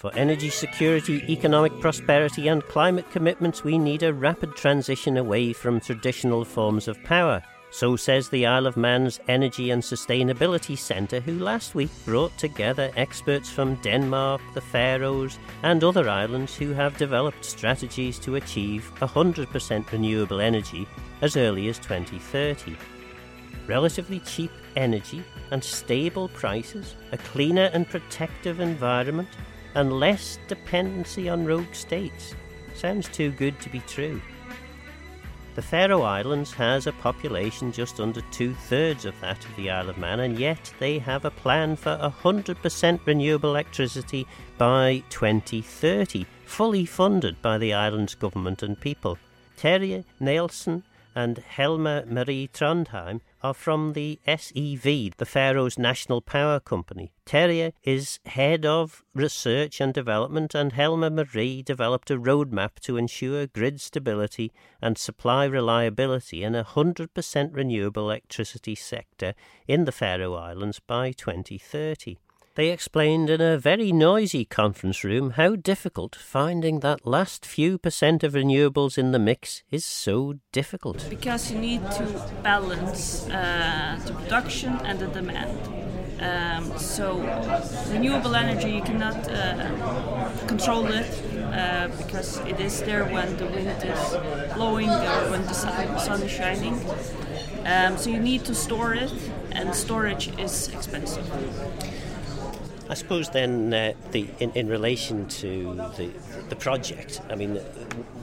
For energy security, economic prosperity, and climate commitments, we need a rapid transition away from traditional forms of power. So says the Isle of Man's Energy and Sustainability Centre, who last week brought together experts from Denmark, the Faroes, and other islands who have developed strategies to achieve 100% renewable energy as early as 2030. Relatively cheap energy and stable prices, a cleaner and protective environment, and less dependency on rogue states. Sounds too good to be true. The Faroe Islands has a population just under two thirds of that of the Isle of Man, and yet they have a plan for 100% renewable electricity by 2030, fully funded by the island's government and people. Terje Nielsen and Helma Marie Trondheim are from the SEV, the Faroes National Power Company. Terje is head of research and development, and Helma Marie developed a roadmap to ensure grid stability and supply reliability in a 100% renewable electricity sector in the Faroe Islands by 2030. They explained in a very noisy conference room how difficult finding that last few percent of renewables in the mix is so difficult. Because you need to balance uh, the production and the demand. Um, so renewable energy you cannot uh, control it uh, because it is there when the wind is blowing or when the sun is shining. Um, so you need to store it, and storage is expensive. I suppose then uh, the in, in relation to the the project, I mean,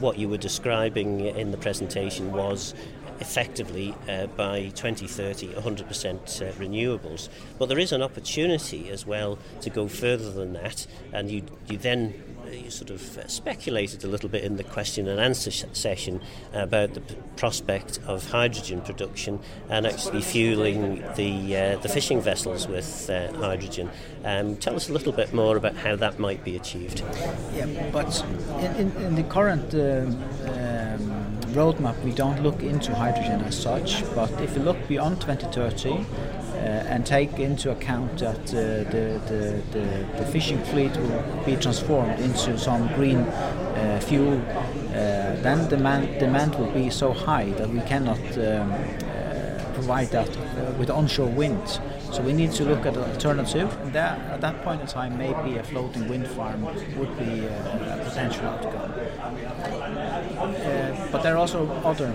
what you were describing in the presentation was effectively uh, by 2030 100% uh, renewables. But there is an opportunity as well to go further than that, and you you then you sort of uh, speculated a little bit in the question and answer session about the prospect of hydrogen production and actually fueling the uh, the fishing vessels with uh, hydrogen. Um, tell us a little bit more about how that might be achieved. Yeah, but in, in, the current um, um, roadmap, we don't look into hydrogen as such. But if you look beyond 2030, uh, and take into account that uh, the, the, the, the, fishing fleet will be transformed into some green uh, fuel, then demand, demand will be so high that we cannot um, provide that with onshore wind. So we need to look at an alternative. And that, at that point in time, maybe a floating wind farm would be a potential outcome. Uh, but there are also other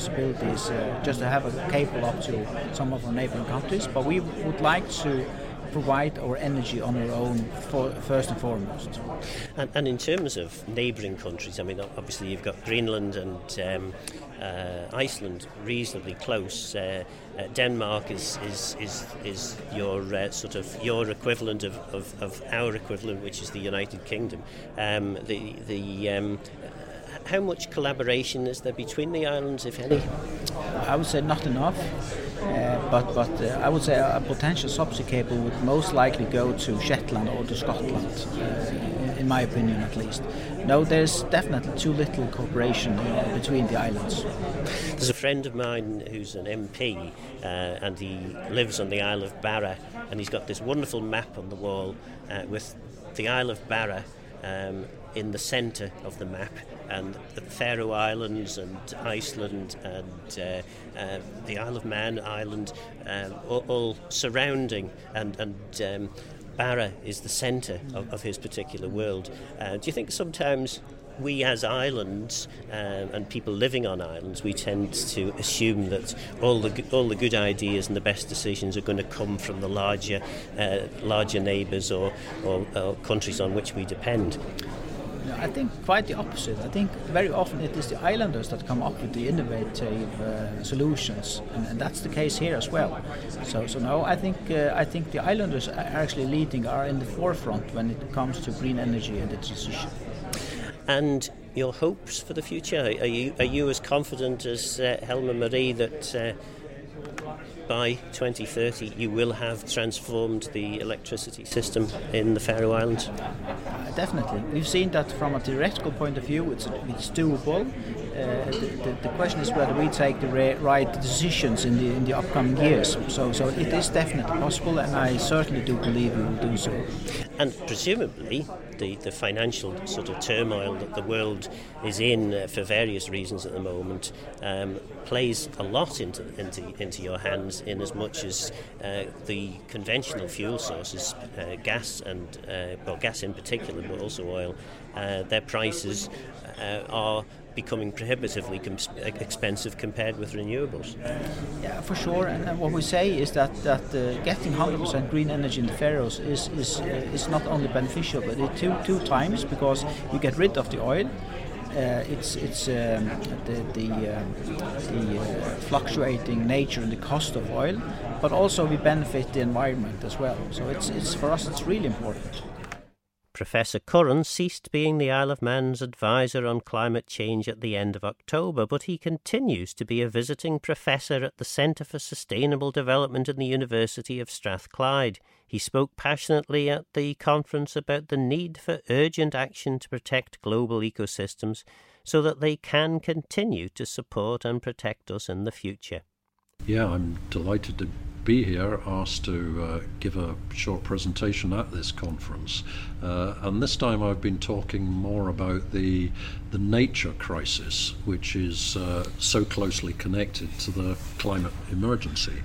possibilities uh, just to have a cable up to some of our neighboring countries. But we would like to provide our energy on our own for, first and foremost. And, and, in terms of neighbouring countries, I mean, obviously you've got Greenland and um, uh, Iceland reasonably close. Uh, uh, Denmark is is is, is your uh, sort of your equivalent of, of, of, our equivalent, which is the United Kingdom. Um, the the um, how much collaboration is there between the islands, if any? I would say not enough. Uh, but but uh, I would say a potential subsea cable would most likely go to Shetland or to Scotland, uh, in my opinion at least. No, there's definitely too little cooperation uh, between the islands. There's a friend of mine who's an MP uh, and he lives on the Isle of Barra and he's got this wonderful map on the wall uh, with the Isle of Barra um, in the centre of the map and the Faroe Islands and Iceland and uh, uh, the Isle of Man island, uh, all, all, surrounding and, and um, Barra is the centre of, of, his particular world. Uh, do you think sometimes we as islands uh, and people living on islands, we tend to assume that all the all the good ideas and the best decisions are going to come from the larger uh, larger neighbours or, or, or countries on which we depend. I think quite the opposite. I think very often it is the islanders that come up with the innovative uh, solutions, and, and, that's the case here as well. So, so no, I think uh, I think the islanders are actually leading, are in the forefront when it comes to green energy and the transition. And your hopes for the future? Are you are you as confident as uh, Helma Marie that? By 2030 you will have transformed the electricity system in the Faroe Islands? Uh, definitely. We've seen that from a theoretical point of view, it's, it's doable. Uh, the, the, the, question is whether we take the right decisions in the in the upcoming years. So, so it is definitely possible, and I certainly do believe we will do so. And presumably, the, the financial sort of turmoil that the world is in uh, for various reasons at the moment um, plays a lot into, into, into your hands in as much as uh, the conventional fuel sources, uh, gas and, uh, well, gas in particular, but also oil, uh, their prices uh, are becoming prohibitively com- expensive compared with renewables. Yeah, for sure. And, what we say is that that uh, getting 100% green energy in the Faroes is is uh, is not only beneficial, but it two two times because you get rid of the oil. Uh, it's it's um, the the, um, the uh, fluctuating nature and the cost of oil, but also we benefit the environment as well. So it's it's for us it's really important. Professor Curran ceased being the Isle of Man's advisor on climate change at the end of October, but he continues to be a visiting professor at the Centre for Sustainable Development in the University of Strathclyde. He spoke passionately at the conference about the need for urgent action to protect global ecosystems so that they can continue to support and protect us in the future. Yeah, I'm delighted to be here, asked to uh, give a short presentation at this conference. Uh, and this time I've been talking more about the, the nature crisis, which is uh, so closely connected to the climate emergency.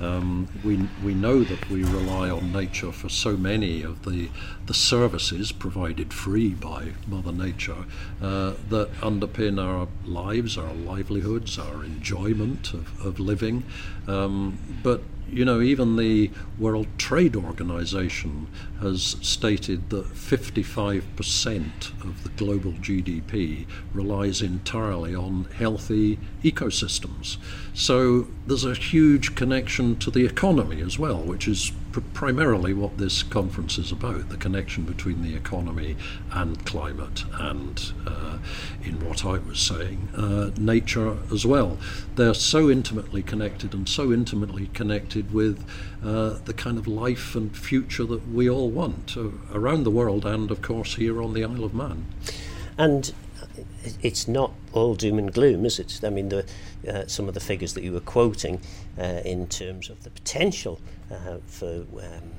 Um, we, we know that we rely on nature for so many of the, the services provided free by Mother Nature uh, that underpin our lives, our livelihoods, our enjoyment of, of living. Um, but you know, even the World Trade Organization has stated that 55% of the global GDP relies entirely on healthy ecosystems. So there's a huge connection to the economy as well, which is primarily what this conference is about the connection between the economy and climate, and uh, in what I was saying, uh, nature as well. They're so intimately connected and so intimately connected with uh, the kind of life and future that we all want uh, around the world and, of course, here on the Isle of Man. And it's not all doom and gloom, is it? I mean, the, uh, some of the figures that you were quoting uh, in terms of the potential uh, for um,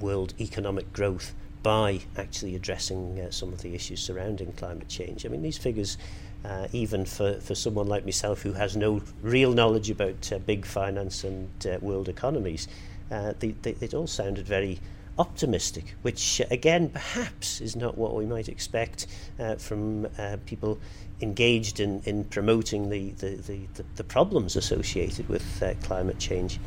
world economic growth by actually addressing uh, some of the issues surrounding climate change. I mean, these figures, uh, even for, for someone like myself who has no real knowledge about uh, big finance and uh, world economies, uh, they, they, it all sounded very optimistic, which again perhaps is not what we might expect uh, from uh, people engaged in, in promoting the, the, the, the problems associated with uh, climate change.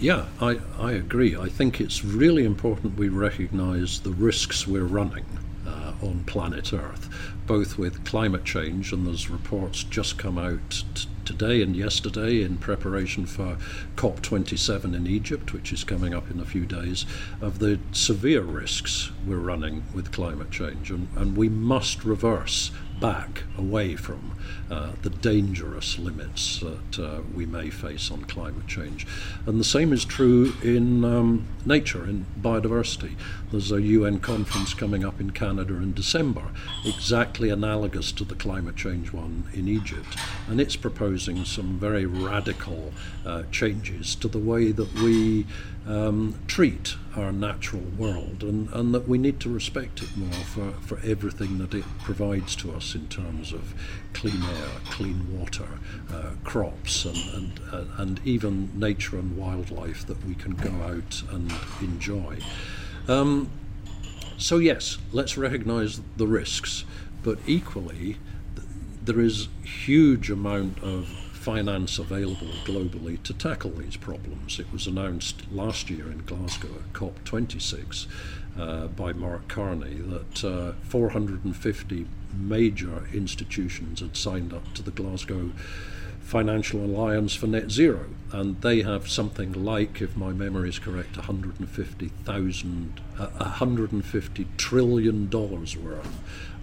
Yeah, I, I agree. I think it's really important we recognize the risks we're running uh, on planet Earth, both with climate change, and there's reports just come out t- today and yesterday in preparation for COP27 in Egypt, which is coming up in a few days, of the severe risks we're running with climate change. And, and we must reverse back away from uh, the dangerous limits that uh, we may face on climate change. And the same is true in um, nature, in biodiversity. There's a UN conference coming up in Canada in December, exactly analogous to the climate change one in Egypt. And it's proposing some very radical uh, changes to the way that we um, treat our natural world and, and that we need to respect it more for, for everything that it provides to us in terms of clean air, clean water, uh, crops, and, and, uh, and even nature and wildlife that we can go out and enjoy. Um, so, yes, let's recognize the risks, but equally, th- there is huge amount of finance available globally to tackle these problems. It was announced last year in Glasgow at COP26 uh, by Mark Carney that uh, 450 major institutions had signed up to the Glasgow Financial Alliance for Net Zero, and they have something like, if my memory is correct, 150,000, uh, 150 trillion dollars worth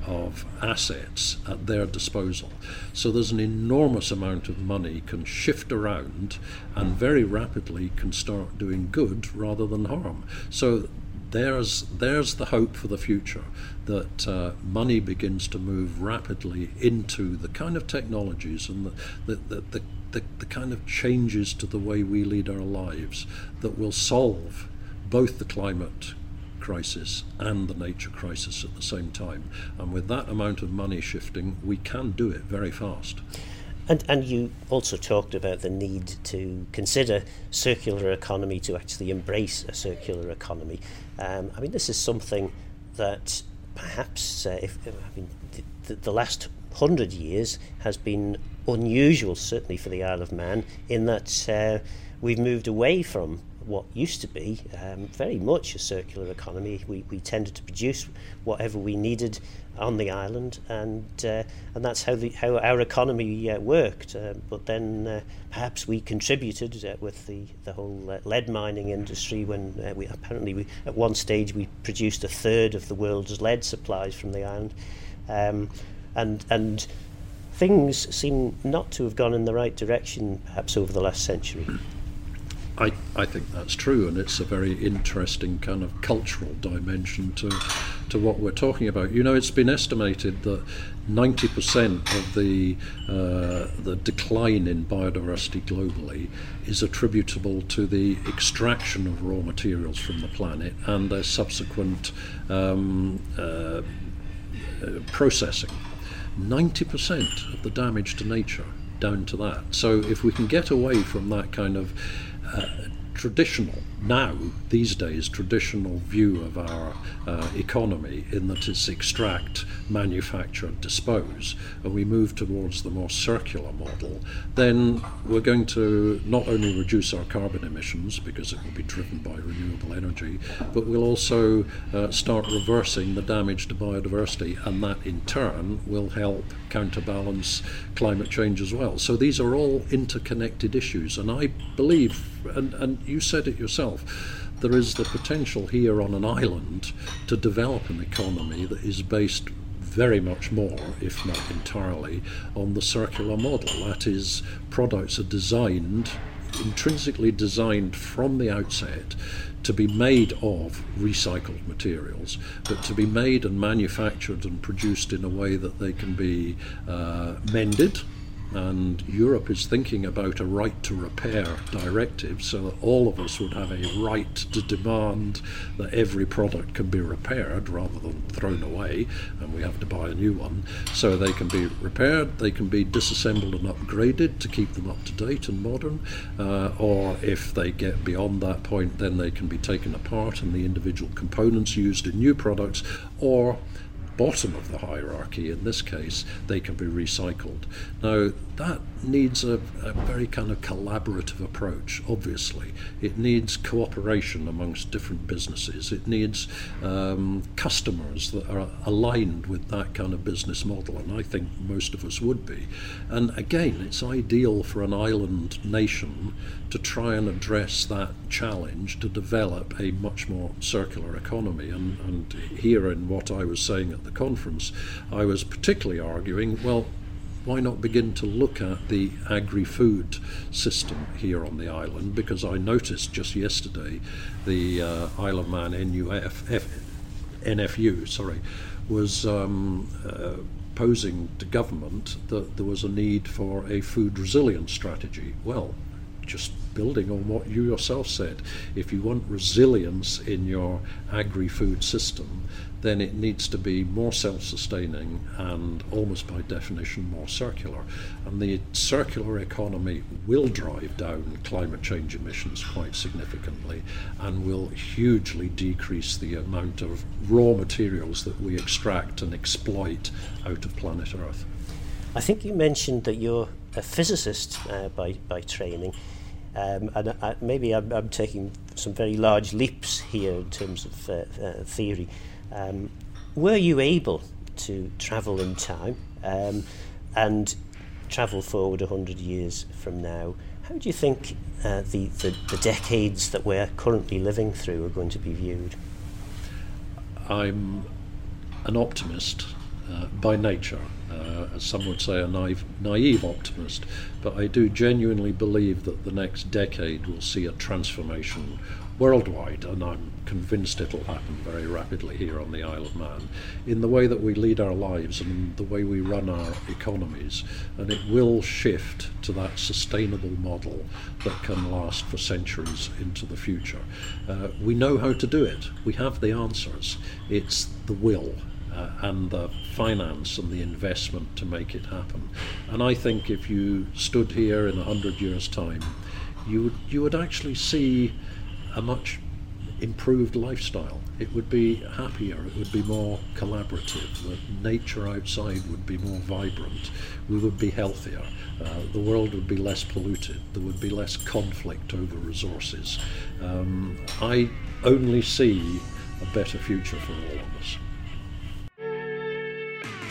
of assets at their disposal. So there's an enormous amount of money can shift around and very rapidly can start doing good rather than harm. So there's there's the hope for the future that uh, money begins to move rapidly into the kind of technologies and the the, the, the, the, the kind of changes to the way we lead our lives that will solve both the climate crisis and the nature crisis at the same time. And with that amount of money shifting, we can do it very fast. And, and you also talked about the need to consider circular economy to actually embrace a circular economy. Um, I mean, this is something that perhaps, uh, if I mean, the, the last hundred years has been unusual, certainly for the Isle of Man, in that uh, we've moved away from what used to be um, very much a circular economy. We, we tended to produce whatever we needed on the island, and uh, and that's how the how our economy uh, worked. Uh, but then uh, perhaps we contributed uh, with the the whole uh, lead mining industry when uh, we apparently we, at one stage we produced a third of the world's lead supplies from the island, um, and and things seem not to have gone in the right direction perhaps over the last century. I, I think that's true, and it's a very interesting kind of cultural dimension to to what we're talking about. You know, it's been estimated that 90% of the uh, the decline in biodiversity globally is attributable to the extraction of raw materials from the planet and their subsequent um, uh, processing. 90% of the damage to nature down to that. So if we can get away from that kind of Uh, traditional, now, these days, traditional view of our uh, economy in that it's extract, manufacture, and dispose, and we move towards the more circular model, then we're going to not only reduce our carbon emissions because it will be driven by renewable energy, but we'll also uh, start reversing the damage to biodiversity, and that in turn will help counterbalance climate change as well. So these are all interconnected issues, and I believe, and, and you said it yourself, there is the potential here on an island to develop an economy that is based very much more, if not entirely, on the circular model. That is, products are designed, intrinsically designed from the outset to be made of recycled materials, but to be made and manufactured and produced in a way that they can be uh, mended and Europe is thinking about a right to repair directive so that all of us would have a right to demand that every product can be repaired rather than thrown away and we have to buy a new one. So they can be repaired, they can be disassembled and upgraded to keep them up to date and modern, uh, or if they get beyond that point, then they can be taken apart and the individual components used in new products, or bottom of the hierarchy, in this case, they can be recycled. Now, that needs a, a, very kind of collaborative approach, obviously. It needs cooperation amongst different businesses. It needs um, customers that are aligned with that kind of business model, and I think most of us would be. And again, it's ideal for an island nation to try and address that challenge to develop a much more circular economy. And, and here, in what I was saying at the conference, I was particularly arguing well, why not begin to look at the agri food system here on the island? Because I noticed just yesterday the uh, Isle of Man NUF, F, NFU, sorry, was um, uh, posing to government that there was a need for a food resilience strategy. Well, just building on what you yourself said, if you want resilience in your agri food system, then it needs to be more self sustaining and almost by definition more circular. And the circular economy will drive down climate change emissions quite significantly and will hugely decrease the amount of raw materials that we extract and exploit out of planet Earth. I think you mentioned that you're a physicist uh, by, by training. Um, and I, maybe I'm, I'm taking some very large leaps here in terms of uh, uh, theory. Um, were you able to travel in time um, and travel forward 100 years from now? How do you think uh, the, the, the decades that we're currently living through are going to be viewed? I'm an optimist uh, by nature, uh, as some would say, a naive, naive optimist, but I do genuinely believe that the next decade will see a transformation worldwide, and I'm convinced it'll happen very rapidly here on the Isle of Man, in the way that we lead our lives and the way we run our economies. And it will shift to that sustainable model that can last for centuries into the future. Uh, we know how to do it, we have the answers. It's the will. Uh, and the finance and the investment to make it happen. And I think if you stood here in a hundred years' time, you would you would actually see a much improved lifestyle. It would be happier, it would be more collaborative, the nature outside would be more vibrant, we would be healthier, uh, the world would be less polluted, there would be less conflict over resources. Um, I only see a better future for all of us.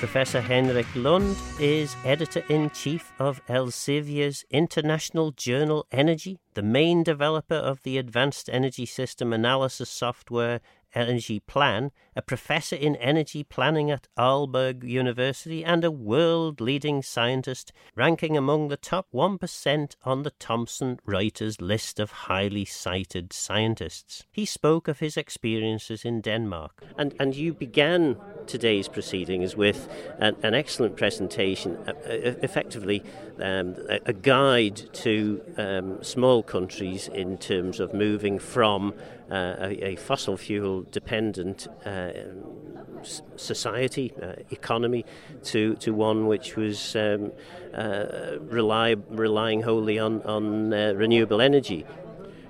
Professor Henrik Lund is editor in chief of Elsevier's international journal Energy, the main developer of the advanced energy system analysis software Energy Plan, a professor in energy planning at Aalborg University, and a world leading scientist, ranking among the top 1% on the Thomson Reuters list of highly cited scientists. He spoke of his experiences in Denmark. And, and you began today's proceedings with an, an excellent presentation, effectively um, a, a, guide to um, small countries in terms of moving from uh, a, a, fossil fuel dependent uh, society, uh, economy, to, to one which was um, uh, rely, relying wholly on, on uh, renewable energy.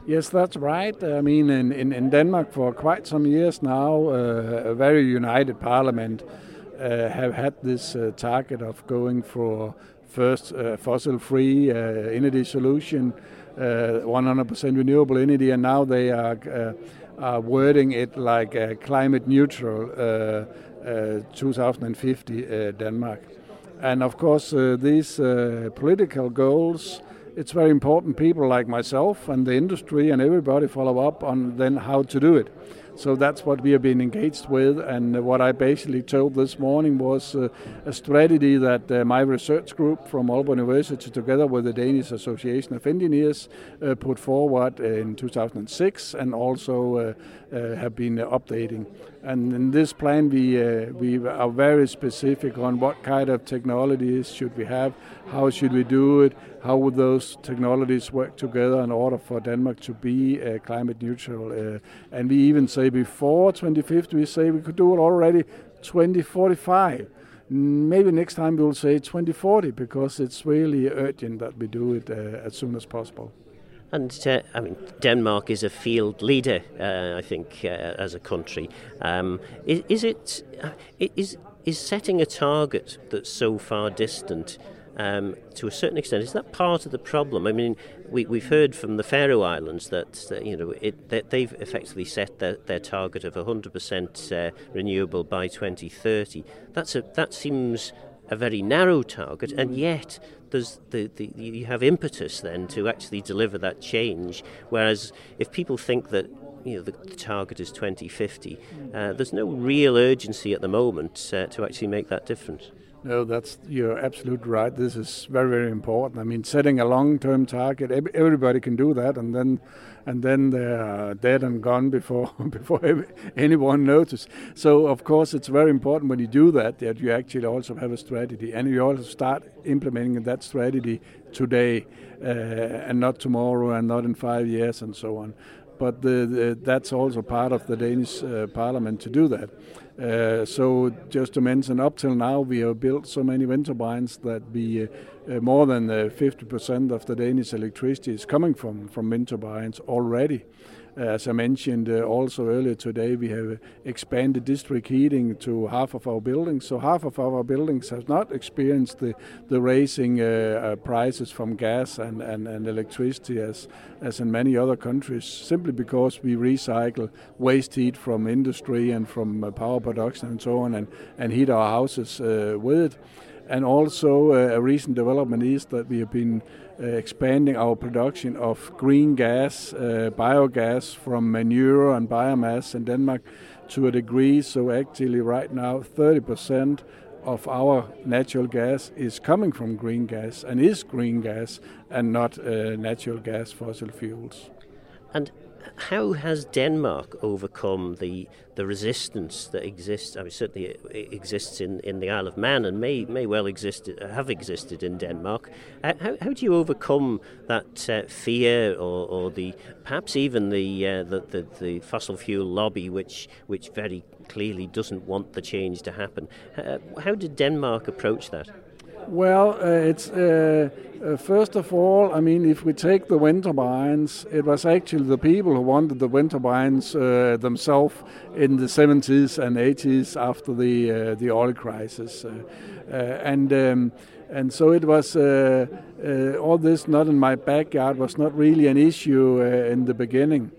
Yes, that's right. I mean, in, in, in Denmark for quite some years now, uh, a very united parliament have had this target of going for first fossil-free energy solution 100% uh, renewable energy, and now they are, uh, are wording it like climate neutral uh, 2050 Denmark. And of course, these political goals it's very important people like myself and the industry and everybody follow up on then how to do it. So that's what we have been engaged with. And what I basically told this morning was uh, a strategy that uh, my research group from Aalborg University, together with the Danish Association of Engineers, uh, put forward in 2006 and also uh, have been updating. And in this plan, we uh, we are very specific on what kind of technologies should we have, how should we do it, how would those technologies work together in order for Denmark to be uh, climate neutral. Uh, and we even say before 2050, we say we could do it already 2045. Maybe next time we'll say 2040 because it's really urgent that we do it uh, as soon as possible. And uh, I mean, Denmark is a field leader, uh, I think, uh, as a country. Um, is, is, it uh, is is setting a target that's so far distant? Um, to a certain extent, is that part of the problem? I mean, we, we've heard from the Faroe Islands that you know it, that they've effectively set their, their target of 100% uh, renewable by 2030. That's a that seems a very narrow target, and yet there's the, the, you have impetus then to actually deliver that change. Whereas if people think that you know the, the target is 2050, uh, there's no real urgency at the moment uh, to actually make that difference. No, that's you're absolutely right. This is very very important. I mean, setting a long-term target, everybody can do that, and then and then they're dead and gone before before anyone notices. So of course, it's very important when you do that that you actually also have a strategy, and you also start implementing that strategy today, uh, and not tomorrow, and not in five years, and so on. But the, the, that's also part of the Danish uh, Parliament to do that. Uh, so just to mention, up till now, we have built so many wind turbines that we uh, uh more than 50% of the Danish electricity is coming from from wind turbines already. As I mentioned uh, also earlier today, we have expanded district heating to half of our buildings. So half of our buildings have not experienced the, the raising uh, uh, prices from gas and, and, and electricity as, as in many other countries, simply because we recycle waste heat from industry and from power production and so on and, and heat our houses with it. And also, a recent development is that we have been expanding our production of green gas, uh, biogas from manure and biomass in Denmark to a degree. So, actually, right now, 30% of our natural gas is coming from green gas and is green gas and not uh, natural gas fossil fuels. And how has Denmark overcome the the resistance that exists? I mean, certainly exists in, in the Isle of Man and may may well exist have existed in Denmark. Uh, how, how do you overcome that uh, fear, or, or the perhaps even the, uh, the, the the fossil fuel lobby, which which very clearly doesn't want the change to happen? Uh, how did Denmark approach that? Well, uh, it's uh, uh, first of all, I mean, if we take the wind turbines, it was actually the people who wanted the wind turbines uh, themselves in the 70s and 80s after the uh, the oil crisis, uh, and. Um, and so it was all this not in my backyard was not really an issue in the beginning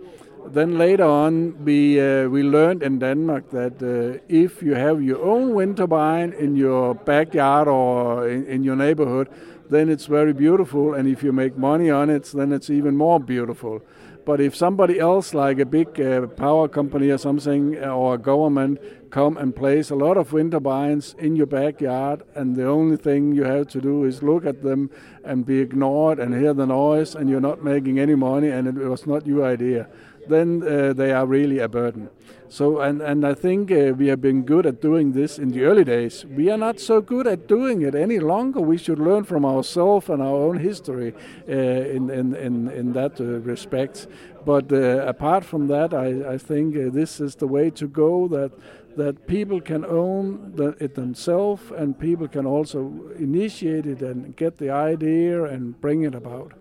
then later on, we uh, we learned in Denmark that uh, if you have your own wind turbine in your backyard or in, in, your neighborhood, then it's very beautiful, and if you make money on it, then it's even more beautiful. But if somebody else, like a big uh, power company or something, uh, or a government, come and place a lot of wind turbines in your backyard, and the only thing you have to do is look at them and be ignored and hear the noise, and you're not making any money, and it was not your idea then uh, they are really a burden. So, and, and I think uh, we have been good at doing this in the early days. We are not so good at doing it any longer. We should learn from ourselves and our own history uh, in, in, in, in that uh, respect. But uh, apart from that, I, I think uh, this is the way to go that that people can own the, it themselves and people can also initiate it and get the idea and bring it about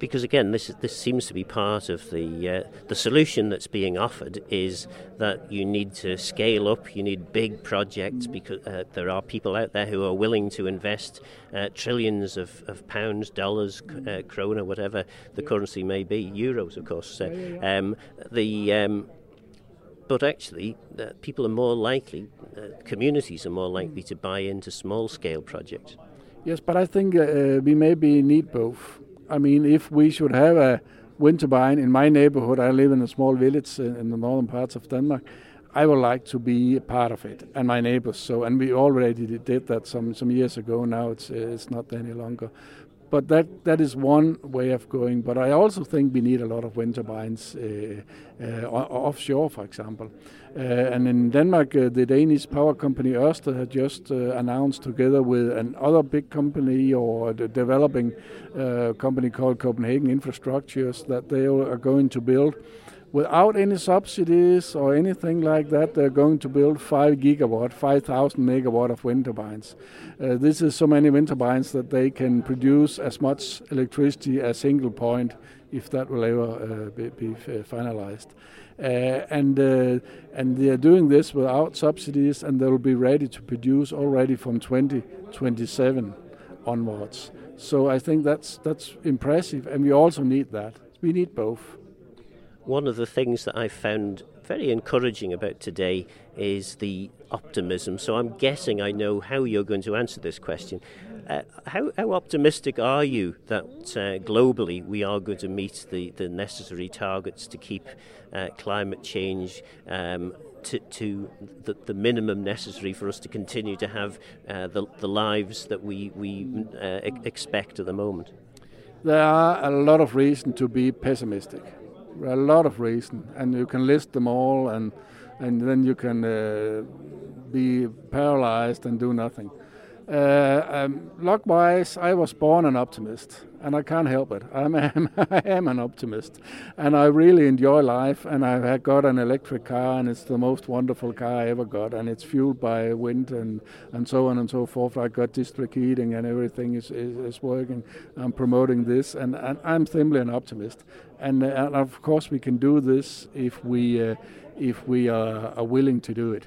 because again, this this seems to be part of the uh, the solution that's being offered is that you need to scale up. You need big projects because uh, there are people out there who are willing to invest uh, trillions of, of pounds, dollars, uh, krona, whatever the currency may be, euros, of course. Uh, um, the um, but actually, uh, people are more likely, communities are more likely to buy into small scale projects. Yes, but I think we maybe need both I mean, if we should have a wind turbine in my neighborhood, I live in a small village in the northern parts of Denmark. I would like to be a part of it, and my neighbors. So, and we already did that some some years ago. Now it's it's not any longer. But that that is one way of going. But I also think we need a lot of wind turbines uh, uh, offshore, for example. Uh, and in Denmark, uh, the Danish power company Ørsted had just uh, announced, together with another big company or the developing company called Copenhagen Infrastructures, that they are going to build without any subsidies or anything like that, they're going to build 5 gigawatt, 5,000 megawatt of wind turbines. Uh, this is so many wind turbines that they can produce as much electricity as a single point if that will ever uh, be, be finalized. Uh, and uh, and they are doing this without subsidies, and they will be ready to produce already from 2027 onwards. So I think that's that's impressive, and we also need that. We need both. One of the things that I found very encouraging about today is the optimism. So I'm guessing I know how you're going to answer this question. Uh, how, how, optimistic are you that uh, globally we are going to meet the, the necessary targets to keep uh, climate change um, to, to the, the, minimum necessary for us to continue to have uh, the, the lives that we, we uh, expect at the moment? There are a lot of reasons to be pessimistic. A lot of reasons, and you can list them all, and and then you can uh, be paralyzed and do nothing. Uh, um, luck-wise, I was born an optimist, and I can't help it. I'm, I'm, I am an optimist, and I really enjoy life. And I've got an electric car, and it's the most wonderful car I ever got, and it's fueled by wind and, and so on and so forth. I've got district heating, and everything is, is, is working. I'm promoting this, and, and I'm simply an optimist. And, uh, and, of course, we can do this if we uh, if we are, are willing to do it.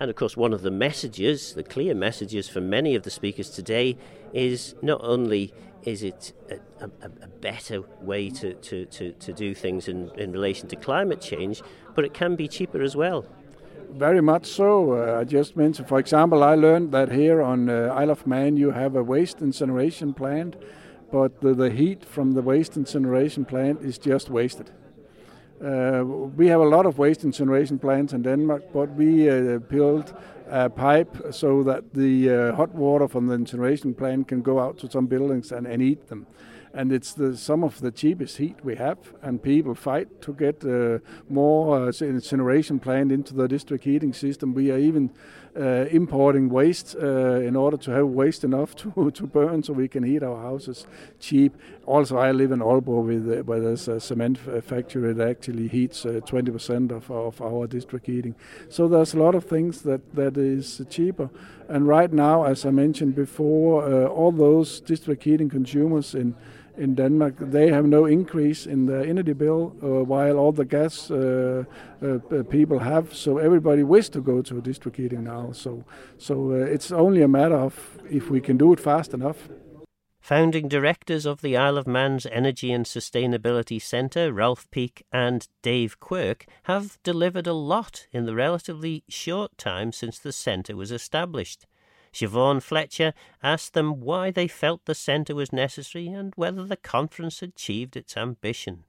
And of course, one of the messages, the clear messages from many of the speakers today, is not only is it a, a, a better way to, to, to, to do things in, in relation to climate change, but it can be cheaper as well. Very much so. Uh, I just mentioned, for example, I learned that here on uh, Isle of Man you have a waste incineration plant, but the, the heat from the waste incineration plant is just wasted. Uh, we have a lot of waste incineration plants in Denmark, but we uh, built a pipe so that the uh, hot water from the incineration plant can go out to some buildings and, and eat them. and it's the some of the cheapest heat we have, and people fight to get uh, more uh, incineration plant into the district heating system. We are even importing waste uh, in order to have waste enough to, to burn so we can heat our houses cheap. Also, I live in Aalborg uh, where there's a cement factory that actually heats 20% of, of our district heating. So there's a lot of things that, that is cheaper. And right now, as I mentioned before, all those district heating consumers in in Denmark, they have no increase in the energy bill, uh, while all the gas uh, uh, people have. So everybody wishes to go to district heating now. So, so uh, it's only a matter of if we can do it fast enough. Founding directors of the Isle of Man's Energy and Sustainability Centre, Ralph Peake and Dave Quirk, have delivered a lot in the relatively short time since the centre was established. Siobhan Fletcher asked them why they felt the centre was necessary and whether the conference achieved its ambition.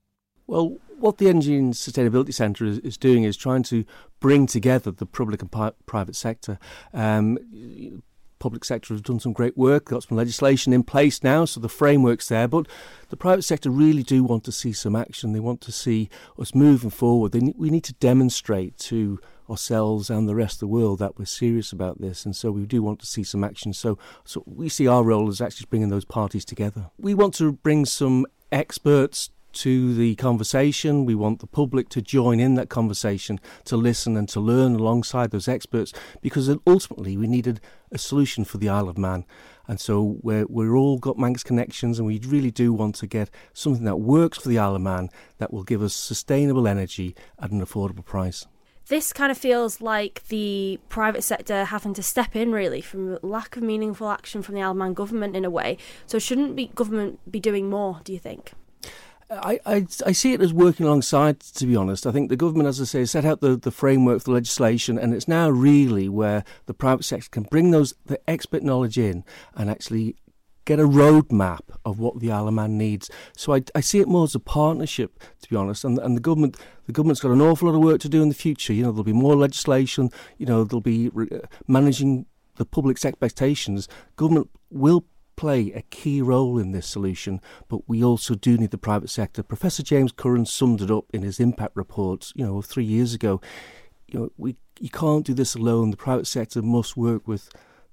Well, what the Energy and Sustainability Centre is, is, doing is trying to bring together the public and pi- private sector. Um, public sector has done some great work, got some legislation in place now, so the framework's there. But the private sector really do want to see some action. They want to see us moving forward. They, we need to demonstrate to ourselves and the rest of the world that we're serious about this, and so we do want to see some action. So, so we see our role as actually bringing those parties together. We want to bring some experts to the conversation. We want the public to join in that conversation, to listen and to learn alongside those experts, because ultimately we needed a solution for the Isle of Man. And so we're, we're all got Manx connections, and we really do want to get something that works for the Isle of Man that will give us sustainable energy at an affordable price this kind of feels like the private sector having to step in really from lack of meaningful action from the Isle of Man government in a way. So shouldn't be government be doing more? Do you think? I, I, I, see it as working alongside, to be honest. I think the government, as I say, has set out the, the framework for the legislation, and it's now really where the private sector can bring those the expert knowledge in and actually get a roadmap of what the Isle of Man needs. So I, I see it more as a partnership, to be honest. And, and the government, the government's got an awful lot of work to do in the future. You know, there'll be more legislation. You know, there'll be re- uh, managing the public's expectations. Government will play a key role in this solution, but we also do need the private sector. Professor James Curran summed it up in his impact report, you know, three years ago. You know, we you can't do this alone. The private sector must work with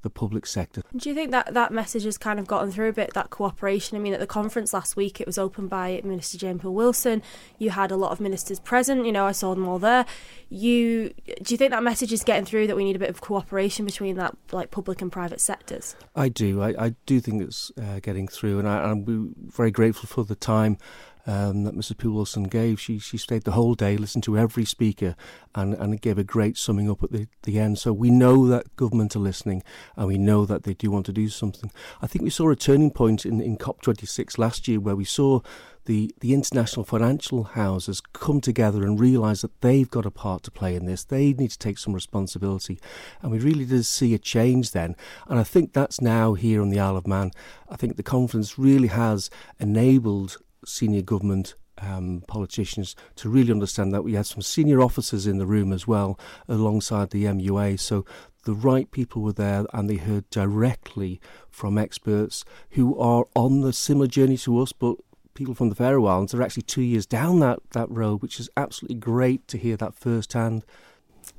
the public sector. Do you think that that message has kind of gotten through a bit, that cooperation? I mean, at the conference last week, it was opened by Minister Jane Poole-Wilson. You had a lot of ministers present, you know, I saw them all there. You Do you think that message is getting through that we need a bit of cooperation between that, like, public and private sectors? I do. I, I do think it's uh, getting through, and I, I'm very grateful for the time um, that Mrs. Poole-Wilson gave. She she stayed the whole day, listened to every speaker, and, and gave a great summing up at the, the end. So we know that government are listening, and we know that they do want to do something. I think we saw a turning point in, in COP26 last year where we saw the, the international financial houses come together and realise that they've got a part to play in this. They need to take some responsibility. And we really did see a change then. And I think that's now here on the Isle of Man. I think the conference really has enabled senior government um, politicians to really understand that we had some senior officers in the room as well alongside the MUA. So the right people were there and they heard directly from experts who are on the similar journey to us, but people from the Faroe Islands are actually two years down that, that road, which is absolutely great to hear that firsthand.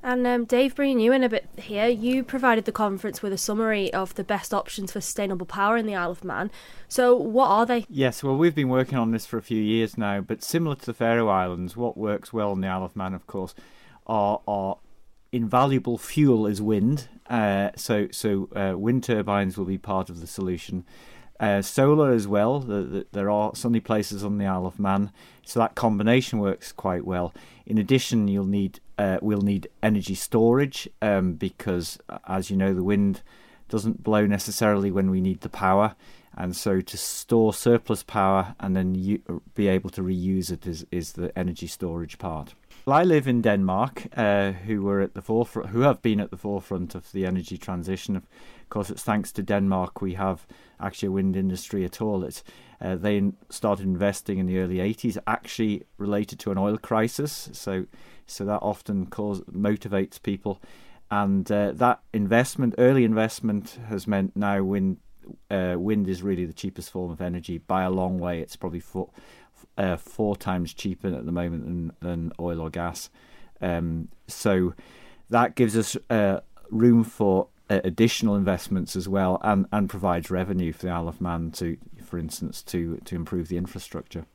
And um, Dave, bringing you in a bit here, you provided the conference with a summary of the best options for sustainable power in the Isle of Man. So, what are they? Yes, well, we've been working on this for a few years now, but similar to the Faroe Islands, what works well in the Isle of Man, of course, are, are invaluable fuel is wind. Uh, so, so uh, wind turbines will be part of the solution. Uh, solar as well. The, the, there are sunny places on the Isle of Man, so that combination works quite well. In addition, you'll need uh, we'll need energy storage um, because, as you know, the wind doesn't blow necessarily when we need the power, and so to store surplus power and then u- be able to reuse it is is the energy storage part. Well, I live in Denmark, uh, who were at the forefront, who have been at the forefront of the energy transition. Of course, it's thanks to Denmark we have actually a wind industry at all. It's uh, they started investing in the early 80s, actually related to an oil crisis. So, so that often cause, motivates people, and uh, that investment, early investment, has meant now wind uh, wind is really the cheapest form of energy by a long way. It's probably four, uh, four times cheaper at the moment than, than oil or gas. Um, so that gives us uh, room for uh, additional investments as well, and, and provides revenue for the Isle of Man to, for instance, to to improve the infrastructure.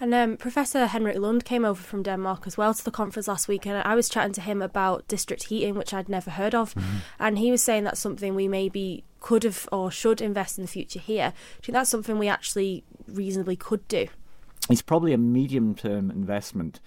And um, Professor Henrik Lund came over from Denmark as well to the conference last week, and I was chatting to him about district heating, which I'd never heard of, mm-hmm. and he was saying that's something we maybe could have or should invest in the future here. Do you think that's something we actually reasonably could do? It's probably a medium-term investment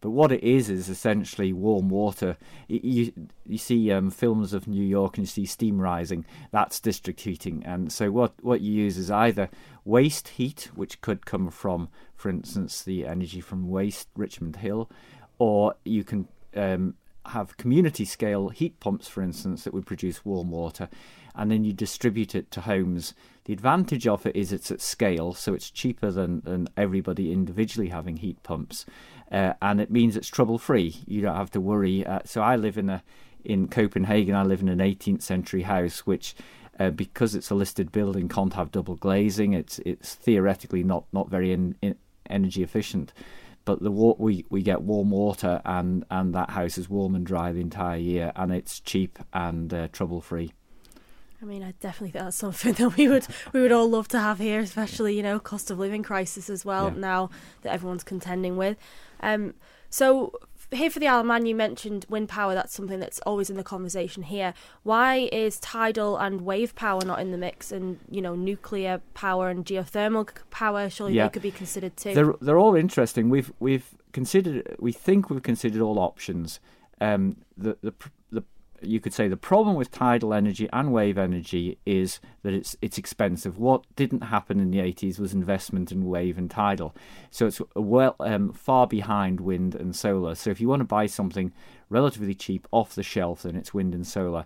but what it is is essentially warm water. You you see um, films of New York and you see steam rising. That's district heating. And so what what you use is either waste heat, which could come from, for instance, the energy from waste Richmond Hill, or you can um, have community scale heat pumps, for instance, that would produce warm water, and then you distribute it to homes. The advantage of it is it's at scale, so it's cheaper than, than everybody individually having heat pumps uh, and it means it's trouble free. You don't have to worry. Uh, so I live in a in Copenhagen. I live in an 18th century house, which uh, because it's a listed building, can't have double glazing. It's it's theoretically not not very in, in energy efficient. But the we we get warm water, and, and that house is warm and dry the entire year, and it's cheap and uh, trouble free. I mean, I definitely think that's something that we would we would all love to have here, especially you know cost of living crisis as well yeah. now that everyone's contending with. Um, so here for the Isle of Man, you mentioned wind power. That's something that's always in the conversation here. Why is tidal and wave power not in the mix? And you know, nuclear power and geothermal power surely yeah. they could be considered too. They're they're all interesting. We've we've considered. We think we've considered all options. Um, the the the you could say the problem with tidal energy and wave energy is that it's it's expensive. What didn't happen in the 80s was investment in wave and tidal, so it's well um, far behind wind and solar. So if you want to buy something relatively cheap off the shelf, then it's wind and solar.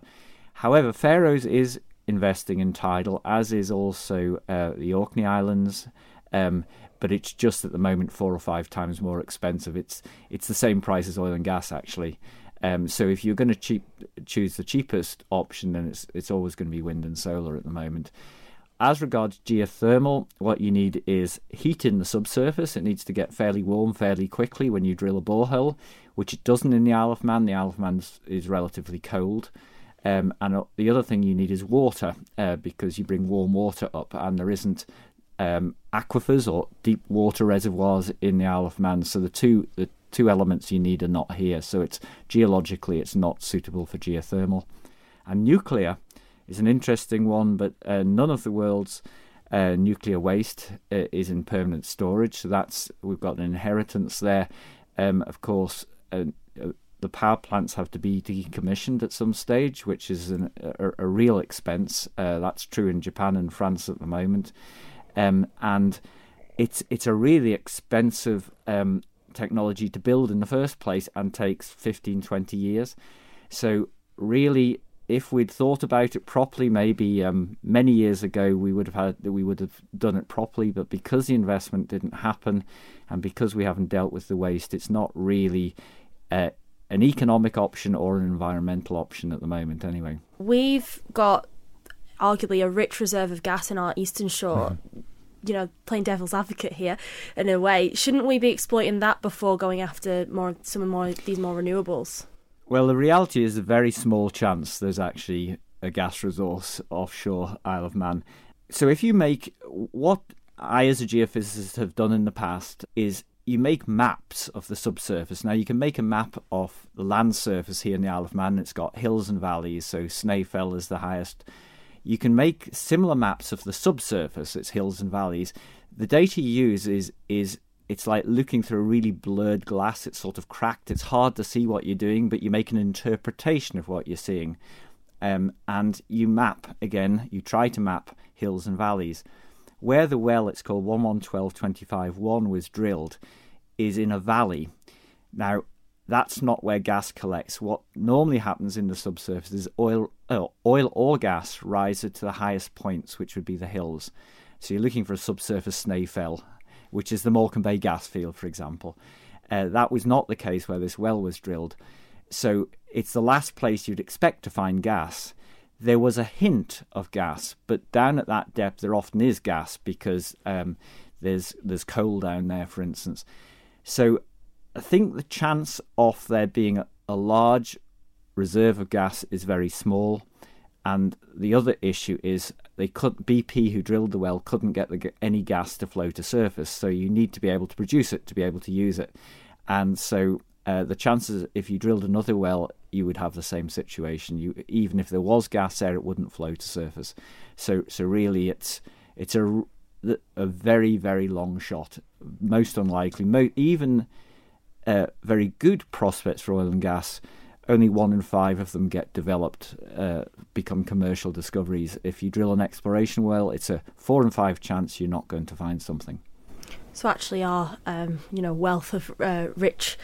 However, Faroes is investing in tidal, as is also uh, the Orkney Islands. Um, but it's just at the moment four or five times more expensive. It's it's the same price as oil and gas actually. Um, so if you're going to cheap, choose the cheapest option, then it's it's always going to be wind and solar at the moment. As regards geothermal, what you need is heat in the subsurface. It needs to get fairly warm fairly quickly when you drill a borehole, which it doesn't in the Isle of Man. The Isle of Man is relatively cold. Um, and uh, the other thing you need is water uh, because you bring warm water up, and there isn't um, aquifers or deep water reservoirs in the Isle of Man. So the two the two elements you need are not here. So it's geologically it's not suitable for geothermal. And nuclear is an interesting one, but uh, none of the world's uh, nuclear waste uh, is in permanent storage. So that's we've got an inheritance there. Um, of course, uh, uh, the power plants have to be decommissioned at some stage, which is an, a, a, real expense. Uh, that's true in Japan and France at the moment, um, and it's it's a really expensive um, technology to build in the first place and takes 15, 20 years. So, really, if we'd thought about it properly, maybe um, many years ago, we would have had we would have done it properly. But because the investment didn't happen, and because we haven't dealt with the waste, it's not really uh, an economic option or an environmental option at the moment. Anyway, we've got arguably a rich reserve of gas in our eastern shore. Mm-hmm you know, playing devil's advocate here in a way, shouldn't we be exploiting that before going after more some of more these more renewables? Well, the reality is a very small chance there's actually a gas resource offshore Isle of Man. So if you make what I as a geophysicist have done in the past is you make maps of the subsurface. Now you can make a map of the land surface here in the Isle of Man. It's got hills and valleys. So Snaefell is the highest you can make similar maps of the subsurface, its hills and valleys. The data you use is is it's like looking through a really blurred glass. It's sort of cracked. It's hard to see what you're doing, but you make an interpretation of what you're seeing. Um, and you map again. You try to map hills and valleys. Where the well, it's called one one twelve twenty five one, was drilled, is in a valley. Now that's not where gas collects. What normally happens in the subsurface is oil, uh, oil or gas rises to the highest points, which would be the hills. So you're looking for a subsurface Snaefell, which is the Morecambe Bay gas field, for example. Uh, that was not the case where this well was drilled. So it's the last place you'd expect to find gas. there was a hint of gas, but down at that depth there often is gas because um, there's there's coal down there, for instance. So I think the chance of there being a, large reserve of gas is very small. And the other issue is they could BP who drilled the well couldn't get the, any gas to flow to surface, so you need to be able to produce it to be able to use it. And so uh, the chances if you drilled another well, you would have the same situation. You even if there was gas there, it wouldn't flow to surface. So so really, it's it's a a very very long shot, most unlikely. Mo- even uh, very good prospects for oil and gas only one in five of them get developed, uh, become commercial discoveries. If you drill an exploration well, it's a four in five chance you're not going to find something. So actually, our um, you know wealth of uh, rich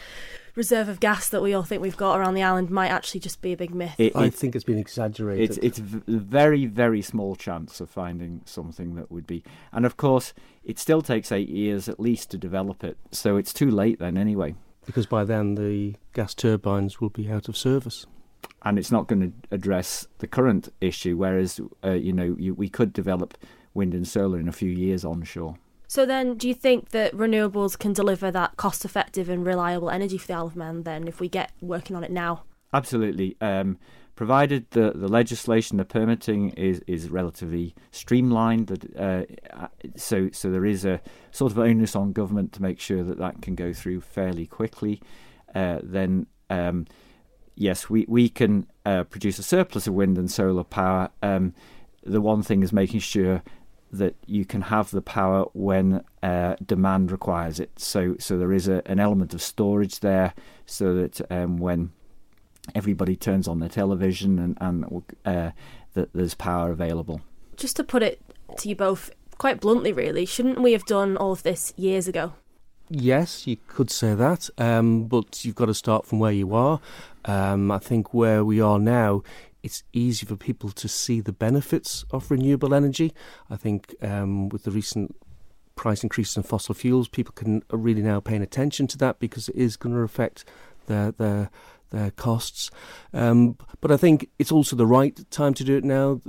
reserve of gas that we all think we've got around the island might actually just be a big myth. It, I think it's been exaggerated. It's it's a very very small chance of finding something that would be, and of course, it still takes eight years at least to develop it. So it's too late then anyway because by then the gas turbines will be out of service. And it's not going to address the current issue, whereas, uh, you know, you, we could develop wind and solar in a few years onshore. So then, do you think that renewables can deliver that cost-effective and reliable energy for the Isle of Man? Then, if we get working on it now, absolutely. Um, provided the, the legislation, the permitting is, is relatively streamlined. That uh, so so there is a sort of onus on government to make sure that that can go through fairly quickly. Uh, then um, yes, we we can uh, produce a surplus of wind and solar power. Um, the one thing is making sure that you can have the power when uh, demand requires it. So so there is a, an element of storage there, so that um, when everybody turns on their television and, and uh, that there's power available. Just to put it to you both quite bluntly, really, shouldn't we have done all of this years ago? Yes, you could say that, um, but you've got to start from where you are. Um, I think where we are now, it's easy for people to see the benefits of renewable energy. I think um, with the recent price increases in fossil fuels, people can are really now paying attention to that because it is going to affect their their their costs. Um, but I think it's also the right time to do it now.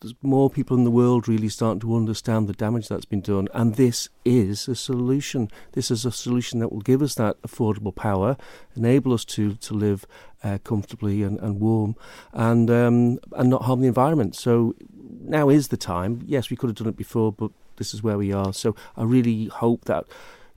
There's more people in the world really starting to understand the damage that's been done, and this is a solution. This is a solution that will give us that affordable power, enable us to to live uh, comfortably and, and warm, and um, and not harm the environment. So now is the time. Yes, we could have done it before, but this is where we are. So I really hope that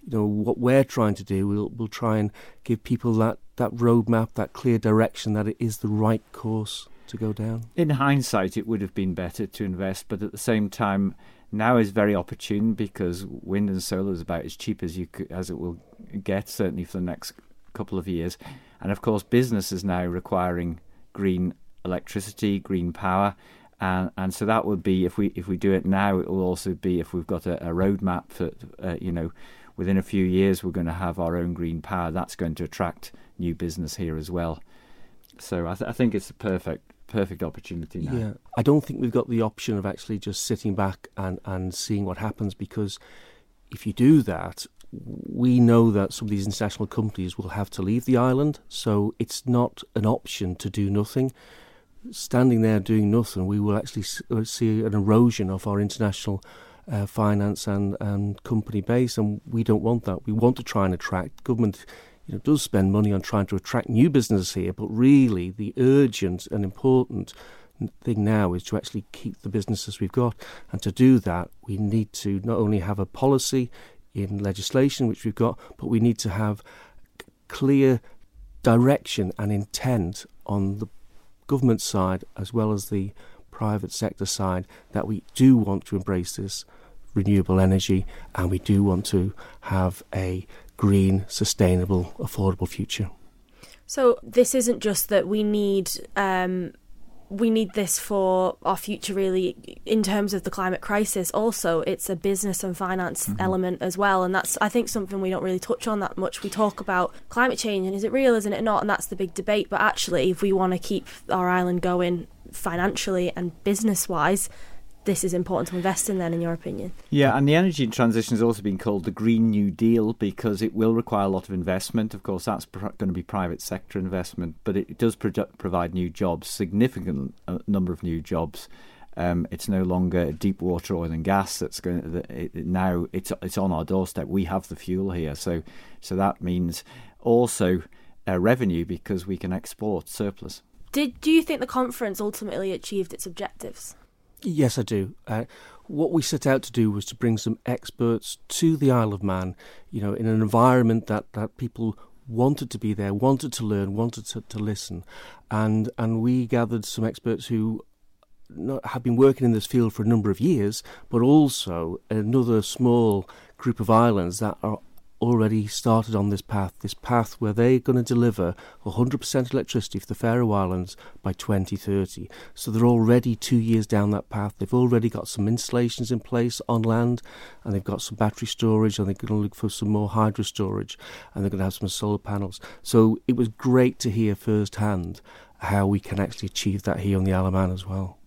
you know what we're trying to do. We'll we'll try and give people that that roadmap, that clear direction that it is the right course to go down? In hindsight, it would have been better to invest, but at the same time, now is very opportune because wind and solar is about as cheap as you could, as it will get, certainly for the next couple of years. And of course, business is now requiring green electricity, green power. And, and so that would be if we if we do it now, it will also be if we've got a, a roadmap that uh, you know within a few years we're going to have our own green power. That's going to attract new business here as well. So I, th- I think it's a perfect perfect opportunity now. Yeah, I don't think we've got the option of actually just sitting back and, and seeing what happens because if you do that, we know that some of these international companies will have to leave the island, so it's not an option to do nothing. Standing there doing nothing, we will actually uh, see an erosion of our international uh, finance and, and company base, and we don't want that. We want to try and attract government you know, does spend money on trying to attract new business here, but really the urgent and important thing now is to actually keep the businesses we've got. And to do that, we need to not only have a policy in legislation, which we've got, but we need to have clear direction and intent on the government side as well as the private sector side that we do want to embrace this renewable energy and we do want to have a green, sustainable, affordable future. So this isn't just that we need um, we need this for our future really in terms of the climate crisis. Also it's a business and finance mm-hmm. element as well. And that's i think something we don't really touch on that much. We talk about climate change and is it real isn't it not? And that's the big debate. But actually if we want to keep our island going financially and business wise this is important to invest in then in your opinion? Yeah and the energy transition has also been called the green new deal because it will require a lot of investment. Of course that's pr- going to be private sector investment but it does pro- provide new jobs significant uh, number of new jobs. Um, it's no longer deep water oil and gas that's going to, it, it, now it's it's on our doorstep. We have the fuel here. So so that means also uh, revenue because we can export surplus. Did do you think the conference ultimately achieved its objectives Yes, I do. Uh, what we set out to do was to bring some experts to the Isle of Man, you know, in an environment that, that people wanted to be there, wanted to learn, wanted to, to listen. And, and we gathered some experts who not, have been working in this field for a number of years, but also another small group of islands that are already started on this path, this path where they're going to deliver 100% electricity for the Faroe Islands by 2030. So they're already two years down that path. They've already got some installations in place on land, and they've got some battery storage, and they're going to look for some more hydro storage, and they're going to have some solar panels. So it was great to hear firsthand how we can actually achieve that here on the Isle of Man as well.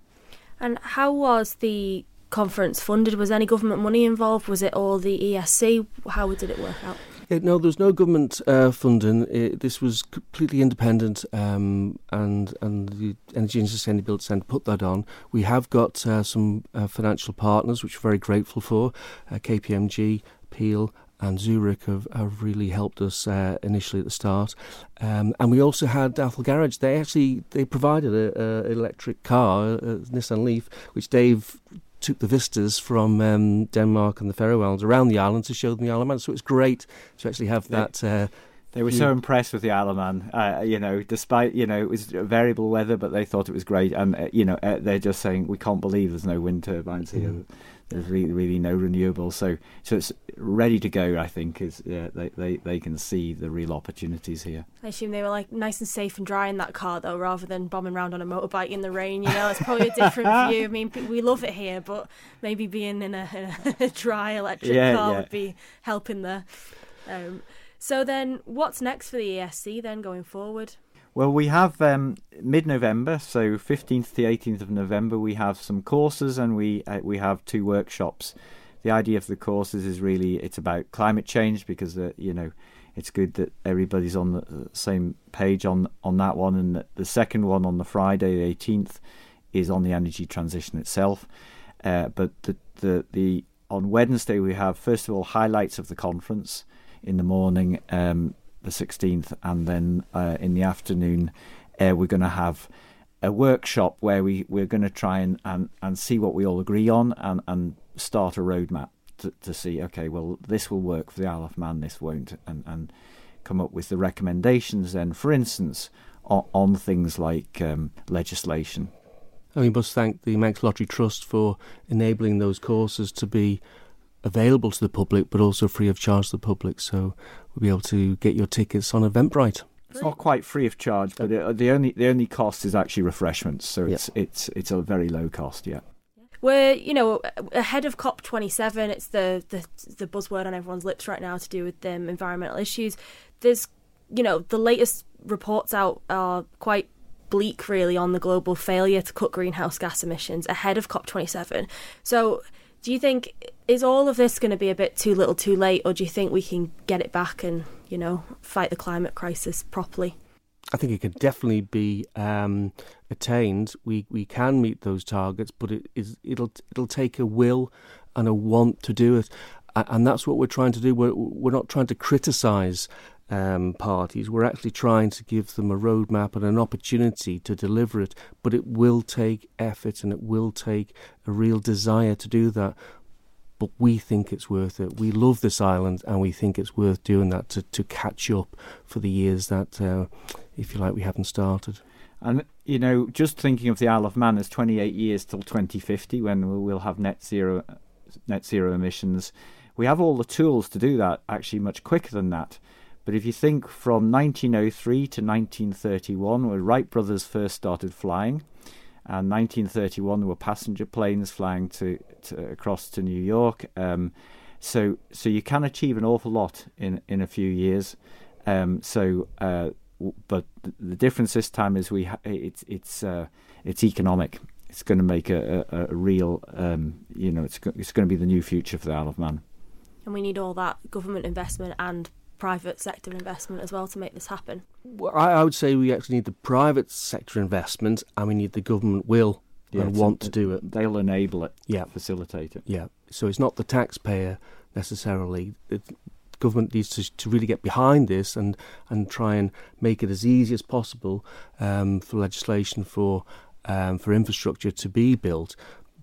And how was the conference funded? Was any government money involved? Was it all the ESC? How did it work out? Yeah, no, was no government uh, funding. It, this was completely independent, um, and and the Energy and Sustainability Centre put that on. We have got uh, some uh, financial partners, which we're very grateful for. Uh, KPMG, Peel, and Zurich have, have really helped us uh, initially at the start. Um, and we also had Athol Garage. They actually they provided an electric car, a, a Nissan Leaf, which Dave took the visitors from um, Denmark and the Faroe Islands around the island to show them the Isle of Man. So it's great to actually have that. Uh, they were so impressed with the Isle of Man, uh, you know, despite, you know, it was variable weather, but they thought it was great. And, uh, you know, uh, they're just saying, we can't believe there's no wind turbines here. Mm. There's really, really no renewables. So, so it's ready to go, I think, is yeah, they, they, they can see the real opportunities here. I assume they were like nice and safe and dry in that car, though, rather than bombing around on a motorbike in the rain. You know, it's probably a different view. I mean, we love it here, but maybe being in a, a dry electric yeah, car yeah. would be helping there. Um, so then, what's next for the ESC then going forward? Well, we have um, mid-November, so 15th to 18th of November, we have some courses and we uh, we have two workshops. The idea of the courses is really it's about climate change because uh, you know it's good that everybody's on the same page on on that one. And the second one on the Friday, the 18th, is on the energy transition itself. Uh, but the, the the on Wednesday we have first of all highlights of the conference in the morning, um, the 16th, and then uh, in the afternoon, uh, we're going to have a workshop where we, we're going to try and, and, and see what we all agree on and, and start a roadmap to, to see, okay, well, this will work for the Isle of Man, this won't, and, and come up with the recommendations then, for instance, on, on things like um, legislation. And we must thank the Manx Lottery Trust for enabling those courses to be available to the public, but also free of charge to the public. So we'll be able to get your tickets on Eventbrite. It's not quite free of charge, but it, the only the only cost is actually refreshments. So it's yeah. it's it's a very low cost. Yeah. We're you know ahead of COP twenty seven. It's the, the the buzzword on everyone's lips right now to do with um, environmental issues. There's you know the latest reports out are quite bleak really on the global failure to cut greenhouse gas emissions ahead of COP twenty seven. So do you think is all of this going to be a bit too little, too late, or do you think we can get it back and you know fight the climate crisis properly? I think it can definitely be um, attained. We we can meet those targets, but it is it'll it'll take a will and a want to do it, and that's what we're trying to do. We're we're not trying to criticise um, parties. We're actually trying to give them a roadmap and an opportunity to deliver it, but it will take effort and it will take a real desire to do that. But we think it's worth it. We love this island and we think it's worth doing that to, to catch up for the years that, uh, if you like, we haven't started. And, you know, just thinking of the Isle of Man as 28 years till 2050 when we'll have net zero, net zero emissions. We have all the tools to do that actually much quicker than that. But if you think from 1903 to 1931, when Wright brothers first started flying, and 1931 there were passenger planes flying to, to across to New York. Um, so so you can achieve an awful lot in in a few years. Um, so uh, but the difference this time is we ha- it's it's uh, it's economic. it's going to make a, a, a real, um, you know, it's it's going to be the new future for the Isle of Man. And we need all that government investment and private sector investment as well to make this happen. Well, I, I would say we actually need the private sector investment, and we need the government will yeah, and want to do it. They'll enable it. Yeah, facilitate it. Yeah. So it's not the taxpayer necessarily. The government needs to, to really get behind this and, and try and make it as easy as possible um, for legislation for um, for infrastructure to be built.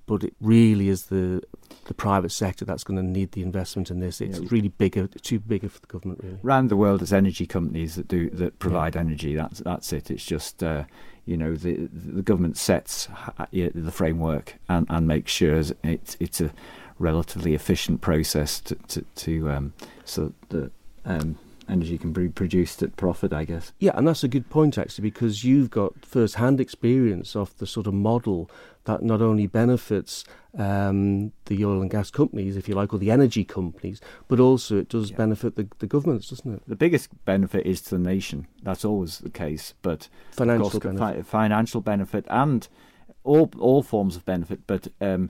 But it really is the the private sector that's going to need the investment in this. It's yeah. really bigger, too bigger for the government. Really, around the world, there's energy companies that do that provide yeah. energy. That's that's it. It's just uh, you know the the government sets the framework and and makes sure it's it's a relatively efficient process to to, to um, so that um, energy can be produced at profit, I guess. Yeah, and that's a good point actually, because you've got first-hand experience of the sort of model that not only benefits um, the oil and gas companies, if you like, or the energy companies, but also it does yeah. benefit the, the governments, doesn't it? The biggest benefit is to the nation. That's always the case, but financial course, benefit, fi- financial benefit, and all all forms of benefit. But um,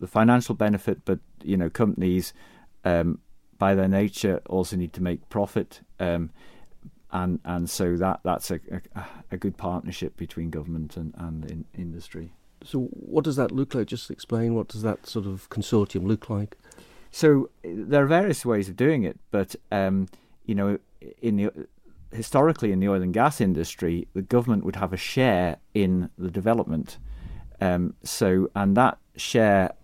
the financial benefit, but you know, companies um, by their nature also need to make profit. Um, and and so that that's a, a, a good partnership between government and and in industry. So what does that look like? Just explain what does that sort of consortium look like? So there are various ways of doing it, but um, you know, in the historically in the oil and gas industry, the government would have a share in the development. Um, so and that share,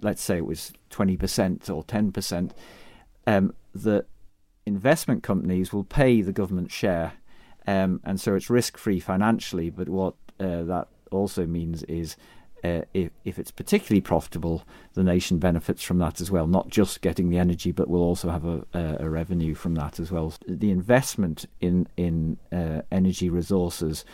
let's say it was twenty percent or ten percent, um, the investment companies will pay the government share, um, and so it's risk free financially. But what uh, that also means is uh, if, if it's particularly profitable, the nation benefits from that as well. Not just getting the energy, but we'll also have a, a, a revenue from that as well. The investment in in uh, energy resources,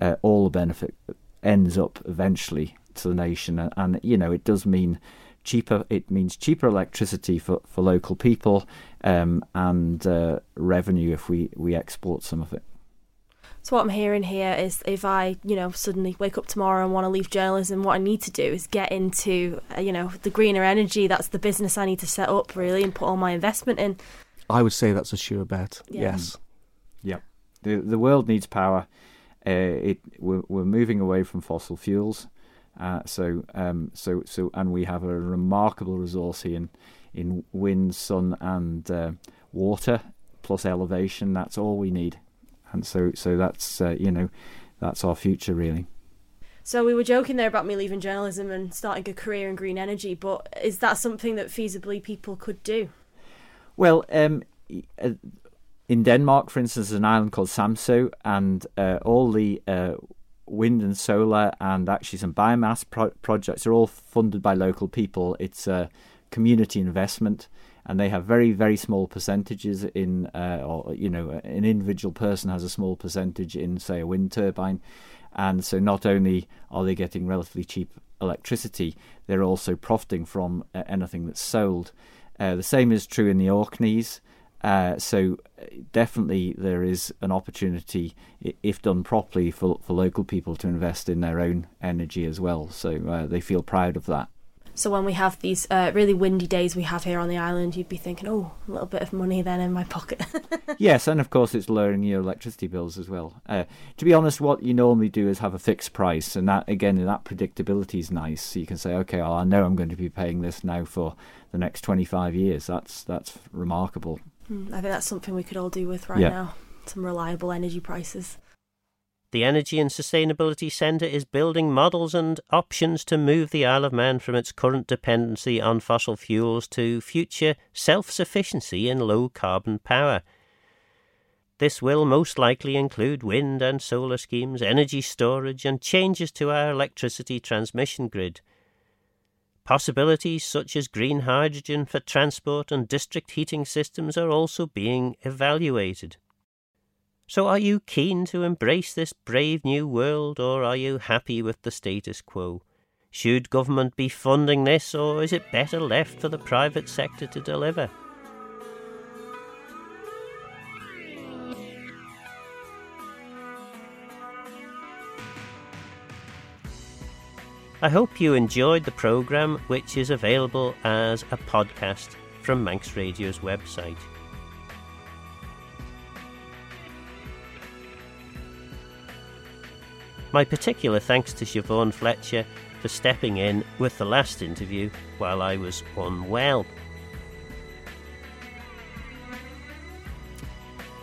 uh, all the benefit ends up eventually to the nation, and, and, you know it does mean cheaper. It means cheaper electricity for, for local people, um, and uh, revenue if we we export some of it. So what I'm hearing here is if I, you know, suddenly wake up tomorrow and want to leave journalism, what I need to do is get into, uh, you know, the greener energy. That's the business I need to set up really and put all my investment in. I would say that's a sure bet. Yeah. Yes. Yeah. The the world needs power. Uh, it we're, we're moving away from fossil fuels. Uh, so um, so so and we have a remarkable resource here in in wind, sun, and uh, water plus elevation. That's all we need and so so that's uh, you know that's our future really. So we were joking there about me leaving journalism and starting a career in green energy, but is that something that feasibly people could do? Well, um, uh, in Denmark, for instance, there's an island called Samsø, and uh, all the uh, wind and solar and actually some biomass pro- projects are all funded by local people. It's a community investment and they have very very small percentages in uh, or you know an individual person has a small percentage in say a wind turbine and so not only are they getting relatively cheap electricity they're also profiting from uh, anything that's sold. Uh, the same is true in the Orkneys. Uh, so uh, definitely there is an opportunity if done properly for, for local people to invest in their own energy as well. So uh, they feel proud of that so when we have these uh, really windy days we have here on the island, you'd be thinking, oh, a little bit of money then in my pocket. yes, and of course it's lowering your electricity bills as well. Uh, to be honest, what you normally do is have a fixed price, and that again, that predictability is nice. So you can say, okay, well, I know I'm going to be paying this now for the next 25 years. That's that's remarkable. Mm, I think that's something we could all do with right yeah. now. Some reliable energy prices. The Energy and Sustainability Centre is building models and options to move the Isle of Man from its current dependency on fossil fuels to future self sufficiency in low carbon power. This will most likely include wind and solar schemes, energy storage, and changes to our electricity transmission grid. Possibilities such as green hydrogen for transport and district heating systems are also being evaluated. So are you keen to embrace this brave new world, or are you happy with the status quo? Should government be funding this, or is it better left for the private sector to deliver? I hope you enjoyed the programme, which is available as a podcast from Manx Radio's website. My particular thanks to Siobhan Fletcher for stepping in with the last interview while I was unwell.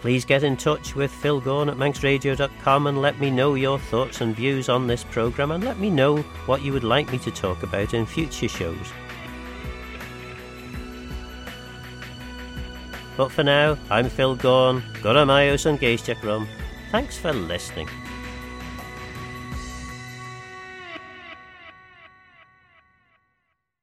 Please get in touch with Phil Gawne at manxradio.com and let me know your thoughts and views on this programme and let me know what you would like me to talk about in future shows. But for now, I'm Phil Gawne, Goramayos and Geisjakrom. Thanks for listening.